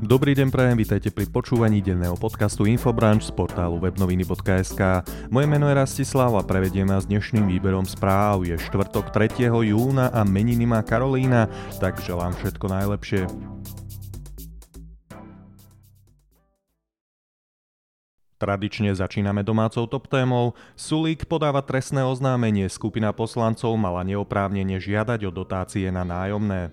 Dobrý deň prajem, vítajte pri počúvaní denného podcastu Infobranch z portálu webnoviny.sk. Moje meno je Rastislav a prevediem vás dnešným výberom správ. Je štvrtok 3. júna a meniny má Karolína, tak želám všetko najlepšie. Tradične začíname domácou top témou. Sulík podáva trestné oznámenie. Skupina poslancov mala neoprávnene žiadať o dotácie na nájomné.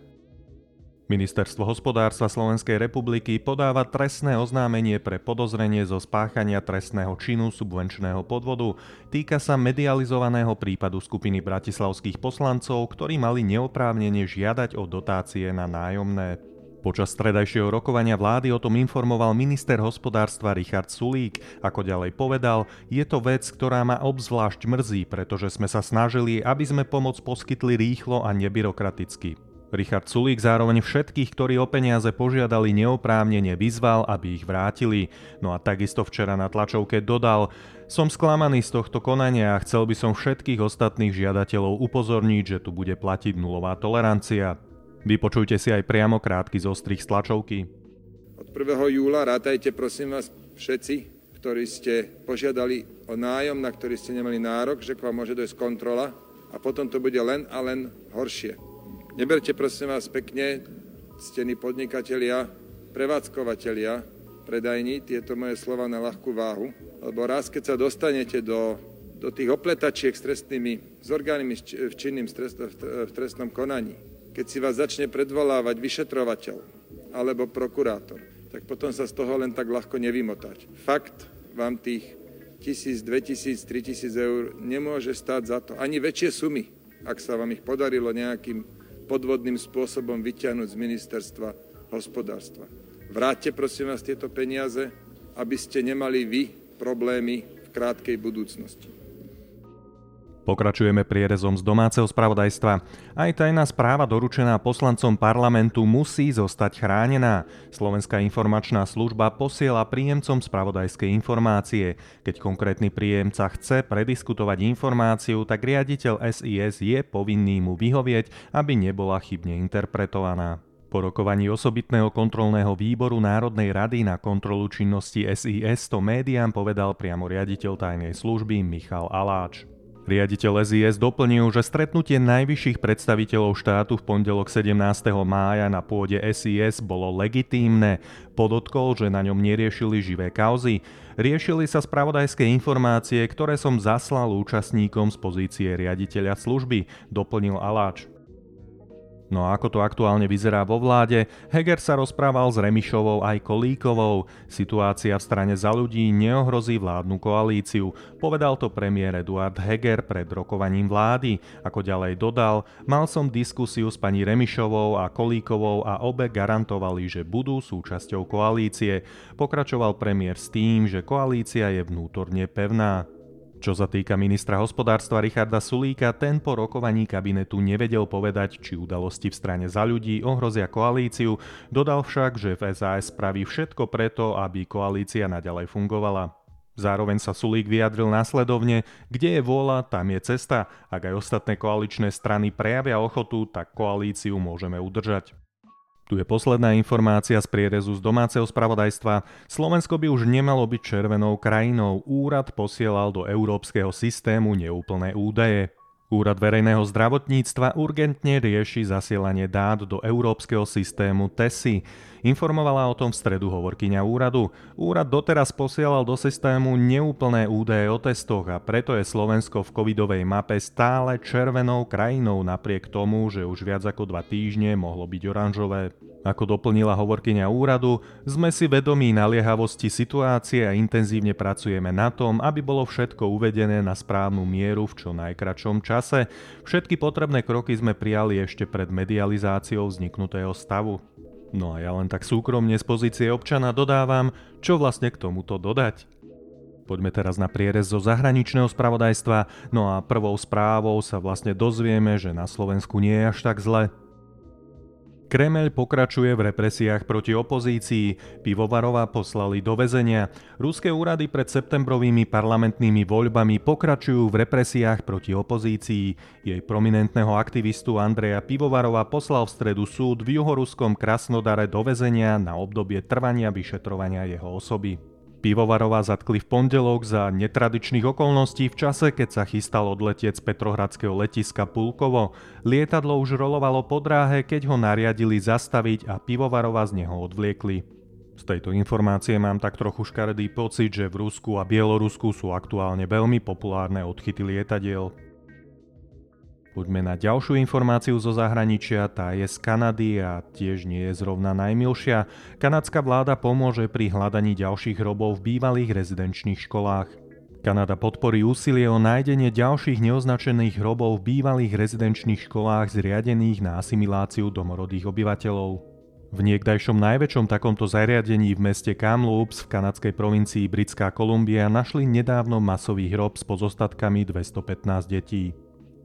Ministerstvo hospodárstva Slovenskej republiky podáva trestné oznámenie pre podozrenie zo spáchania trestného činu subvenčného podvodu. Týka sa medializovaného prípadu skupiny bratislavských poslancov, ktorí mali neoprávnene žiadať o dotácie na nájomné. Počas stredajšieho rokovania vlády o tom informoval minister hospodárstva Richard Sulík. Ako ďalej povedal, je to vec, ktorá ma obzvlášť mrzí, pretože sme sa snažili, aby sme pomoc poskytli rýchlo a nebyrokraticky. Richard Sulík zároveň všetkých, ktorí o peniaze požiadali neoprávnene vyzval, aby ich vrátili. No a takisto včera na tlačovke dodal, som sklamaný z tohto konania a chcel by som všetkých ostatných žiadateľov upozorniť, že tu bude platiť nulová tolerancia. Vypočujte si aj priamo krátky zostrih z tlačovky. Od 1. júla rátajte prosím vás všetci, ktorí ste požiadali o nájom, na ktorý ste nemali nárok, že k vám môže dojsť kontrola a potom to bude len a len horšie. Neberte prosím vás pekne, ctení podnikatelia, prevádzkovateľia, predajní, tieto moje slova na ľahkú váhu, lebo raz, keď sa dostanete do, do tých opletačiek s trestnými, s orgánmi v činným v trestnom konaní, keď si vás začne predvolávať vyšetrovateľ alebo prokurátor, tak potom sa z toho len tak ľahko nevymotať. Fakt vám tých tisíc, dve tisíc, tri tisíc eur nemôže stáť za to. Ani väčšie sumy, ak sa vám ich podarilo nejakým podvodným spôsobom vyťahnuť z ministerstva hospodárstva. Vráťte prosím vás tieto peniaze, aby ste nemali vy problémy v krátkej budúcnosti. Pokračujeme prierezom z domáceho spravodajstva. Aj tajná správa doručená poslancom parlamentu musí zostať chránená. Slovenská informačná služba posiela príjemcom spravodajskej informácie. Keď konkrétny príjemca chce prediskutovať informáciu, tak riaditeľ SIS je povinný mu vyhovieť, aby nebola chybne interpretovaná. Po rokovaní osobitného kontrolného výboru Národnej rady na kontrolu činnosti SIS to médiám povedal priamo riaditeľ tajnej služby Michal Aláč. Riaditeľ SIS doplnil, že stretnutie najvyšších predstaviteľov štátu v pondelok 17. mája na pôde SIS bolo legitímne. Podotkol, že na ňom neriešili živé kauzy. Riešili sa spravodajské informácie, ktoré som zaslal účastníkom z pozície riaditeľa služby, doplnil Aláč. No a ako to aktuálne vyzerá vo vláde, Heger sa rozprával s Remišovou aj Kolíkovou. Situácia v strane za ľudí neohrozí vládnu koalíciu. Povedal to premiér Eduard Heger pred rokovaním vlády. Ako ďalej dodal, mal som diskusiu s pani Remišovou a Kolíkovou a obe garantovali, že budú súčasťou koalície. Pokračoval premiér s tým, že koalícia je vnútorne pevná. Čo sa týka ministra hospodárstva Richarda Sulíka, ten po rokovaní kabinetu nevedel povedať, či udalosti v strane za ľudí ohrozia koalíciu, dodal však, že v SAS spraví všetko preto, aby koalícia naďalej fungovala. Zároveň sa Sulík vyjadril následovne, kde je vôľa, tam je cesta. Ak aj ostatné koaličné strany prejavia ochotu, tak koalíciu môžeme udržať. Tu je posledná informácia z prierezu z domáceho spravodajstva. Slovensko by už nemalo byť červenou krajinou. Úrad posielal do európskeho systému neúplné údaje. Úrad verejného zdravotníctva urgentne rieši zasielanie dát do európskeho systému TESI. Informovala o tom v stredu hovorkyňa úradu. Úrad doteraz posielal do systému neúplné údaje o testoch a preto je Slovensko v covidovej mape stále červenou krajinou napriek tomu, že už viac ako dva týždne mohlo byť oranžové. Ako doplnila hovorkyňa úradu, sme si vedomí naliehavosti situácie a intenzívne pracujeme na tom, aby bolo všetko uvedené na správnu mieru v čo najkračom čase. Všetky potrebné kroky sme prijali ešte pred medializáciou vzniknutého stavu. No a ja len tak súkromne z pozície občana dodávam, čo vlastne k tomuto dodať. Poďme teraz na prierez zo zahraničného spravodajstva, no a prvou správou sa vlastne dozvieme, že na Slovensku nie je až tak zle. Kremeľ pokračuje v represiách proti opozícii, Pivovarová poslali do väzenia. Ruské úrady pred septembrovými parlamentnými voľbami pokračujú v represiách proti opozícii. Jej prominentného aktivistu Andreja Pivovarova poslal v stredu súd v juhoruskom Krasnodare do väzenia na obdobie trvania vyšetrovania jeho osoby. Pivovarová zatkli v pondelok za netradičných okolností v čase, keď sa chystal odletieť z Petrohradského letiska Pulkovo. Lietadlo už rolovalo po dráhe, keď ho nariadili zastaviť a Pivovarová z neho odvliekli. Z tejto informácie mám tak trochu škaredý pocit, že v Rusku a Bielorusku sú aktuálne veľmi populárne odchyty lietadiel. Poďme na ďalšiu informáciu zo zahraničia, tá je z Kanady a tiež nie je zrovna najmilšia. Kanadská vláda pomôže pri hľadaní ďalších hrobov v bývalých rezidenčných školách. Kanada podporí úsilie o nájdenie ďalších neoznačených hrobov v bývalých rezidenčných školách zriadených na asimiláciu domorodých obyvateľov. V niekdajšom najväčšom takomto zariadení v meste Kamloops v kanadskej provincii Britská Kolumbia našli nedávno masový hrob s pozostatkami 215 detí.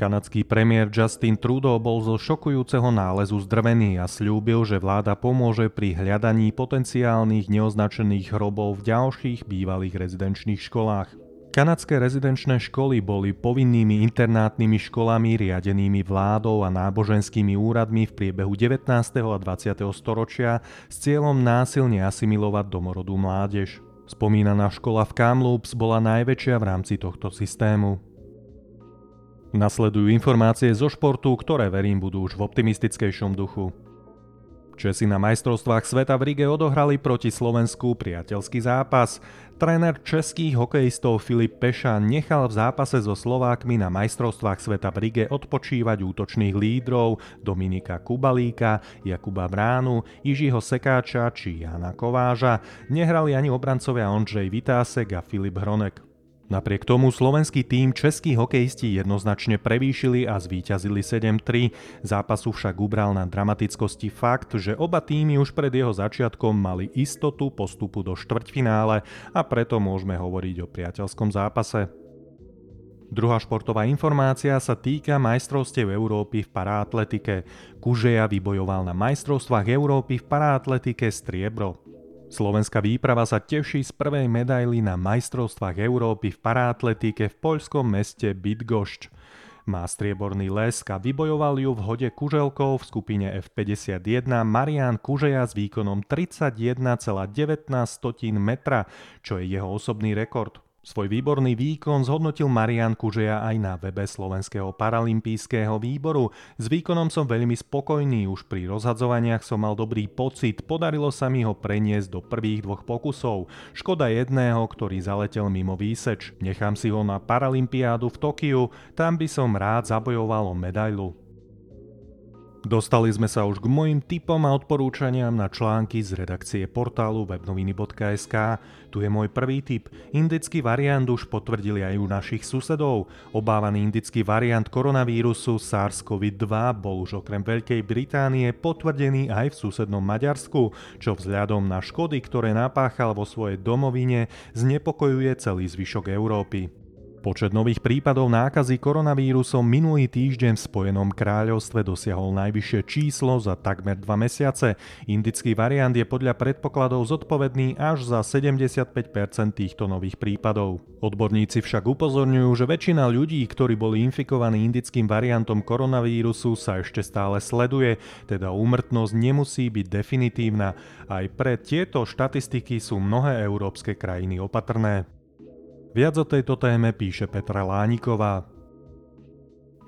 Kanadský premiér Justin Trudeau bol zo šokujúceho nálezu zdrvený a slúbil, že vláda pomôže pri hľadaní potenciálnych neoznačených hrobov v ďalších bývalých rezidenčných školách. Kanadské rezidenčné školy boli povinnými internátnymi školami riadenými vládou a náboženskými úradmi v priebehu 19. a 20. storočia s cieľom násilne asimilovať domorodú mládež. Spomínaná škola v Kamloops bola najväčšia v rámci tohto systému. Nasledujú informácie zo športu, ktoré verím budú už v optimistickejšom duchu. Česi na majstrovstvách sveta v Rige odohrali proti Slovensku priateľský zápas. Tréner českých hokejistov Filip Peša nechal v zápase so Slovákmi na majstrovstvách sveta v Rige odpočívať útočných lídrov Dominika Kubalíka, Jakuba Bránu, Jižiho Sekáča či Jana Kováža. Nehrali ani obrancovia Ondřej Vitásek a Filip Hronek. Napriek tomu slovenský tým českí hokejisti jednoznačne prevýšili a zvíťazili 7-3. Zápasu však ubral na dramatickosti fakt, že oba týmy už pred jeho začiatkom mali istotu postupu do štvrťfinále a preto môžeme hovoriť o priateľskom zápase. Druhá športová informácia sa týka majstrovstiev Európy v paraatletike. Kužeja vybojoval na majstrovstvách Európy v paraatletike striebro. Slovenská výprava sa teší z prvej medaily na majstrovstvách Európy v paraatletike v poľskom meste Bydgošť. Má strieborný lesk a vybojoval ju v hode kuželkov v skupine F51 Marian Kužeja s výkonom 31,19 metra, čo je jeho osobný rekord. Svoj výborný výkon zhodnotil Marian Kužeja aj na webe Slovenského paralympijského výboru. S výkonom som veľmi spokojný, už pri rozhadzovaniach som mal dobrý pocit, podarilo sa mi ho preniesť do prvých dvoch pokusov. Škoda jedného, ktorý zaletel mimo výseč. Nechám si ho na Paralympiádu v Tokiu, tam by som rád zabojoval o medailu. Dostali sme sa už k mojim tipom a odporúčaniam na články z redakcie portálu webnoviny.sk. Tu je môj prvý tip. Indický variant už potvrdili aj u našich susedov. Obávaný indický variant koronavírusu SARS-CoV-2 bol už okrem Veľkej Británie potvrdený aj v susednom Maďarsku, čo vzhľadom na škody, ktoré napáchal vo svojej domovine, znepokojuje celý zvyšok Európy. Počet nových prípadov nákazy koronavírusom minulý týždeň v Spojenom kráľovstve dosiahol najvyššie číslo za takmer dva mesiace. Indický variant je podľa predpokladov zodpovedný až za 75% týchto nových prípadov. Odborníci však upozorňujú, že väčšina ľudí, ktorí boli infikovaní indickým variantom koronavírusu sa ešte stále sleduje, teda úmrtnosť nemusí byť definitívna. Aj pre tieto štatistiky sú mnohé európske krajiny opatrné. Viac o tejto téme píše Petra Lániková.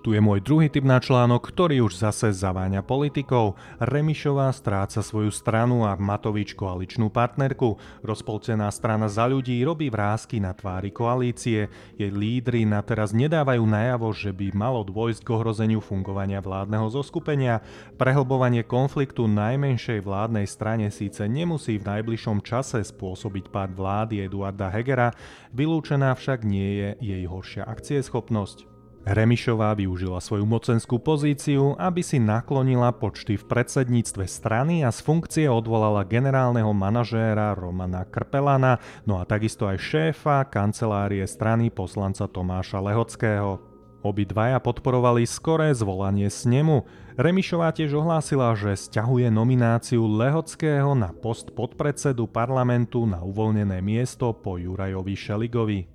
Tu je môj druhý typ na článok, ktorý už zase zaváňa politikou. Remišová stráca svoju stranu a Matovič koaličnú partnerku. Rozpolcená strana za ľudí robí vrázky na tvári koalície. Jej lídry na teraz nedávajú najavo, že by malo dôjsť k ohrozeniu fungovania vládneho zoskupenia. Prehlbovanie konfliktu najmenšej vládnej strane síce nemusí v najbližšom čase spôsobiť pád vlády Eduarda Hegera, vylúčená však nie je jej horšia akcieschopnosť. Remišová využila svoju mocenskú pozíciu, aby si naklonila počty v predsedníctve strany a z funkcie odvolala generálneho manažéra Romana Krpelana, no a takisto aj šéfa kancelárie strany poslanca Tomáša Lehockého. Obidvaja podporovali skoré zvolanie snemu. Remišová tiež ohlásila, že stiahuje nomináciu Lehockého na post podpredsedu parlamentu na uvoľnené miesto po Jurajovi Šeligovi.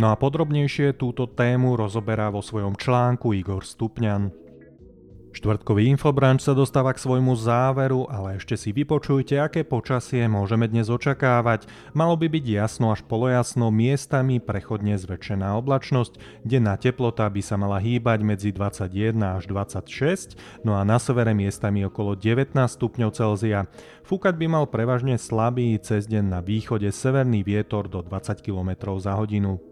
No a podrobnejšie túto tému rozoberá vo svojom článku Igor Stupňan. Štvrtkový infobranč sa dostáva k svojmu záveru, ale ešte si vypočujte, aké počasie môžeme dnes očakávať. Malo by byť jasno až polojasno, miestami prechodne zväčšená oblačnosť, denná teplota by sa mala hýbať medzi 21 až 26, no a na severe miestami okolo 19 stupňov Celzia. Fúkať by mal prevažne slabý cez deň na východe severný vietor do 20 km za hodinu.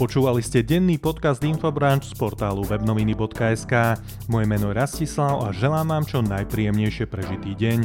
Počúvali ste denný podcast Infobranch z portálu webnoviny.sk. Moje meno je Rastislav a želám vám čo najpríjemnejšie prežitý deň.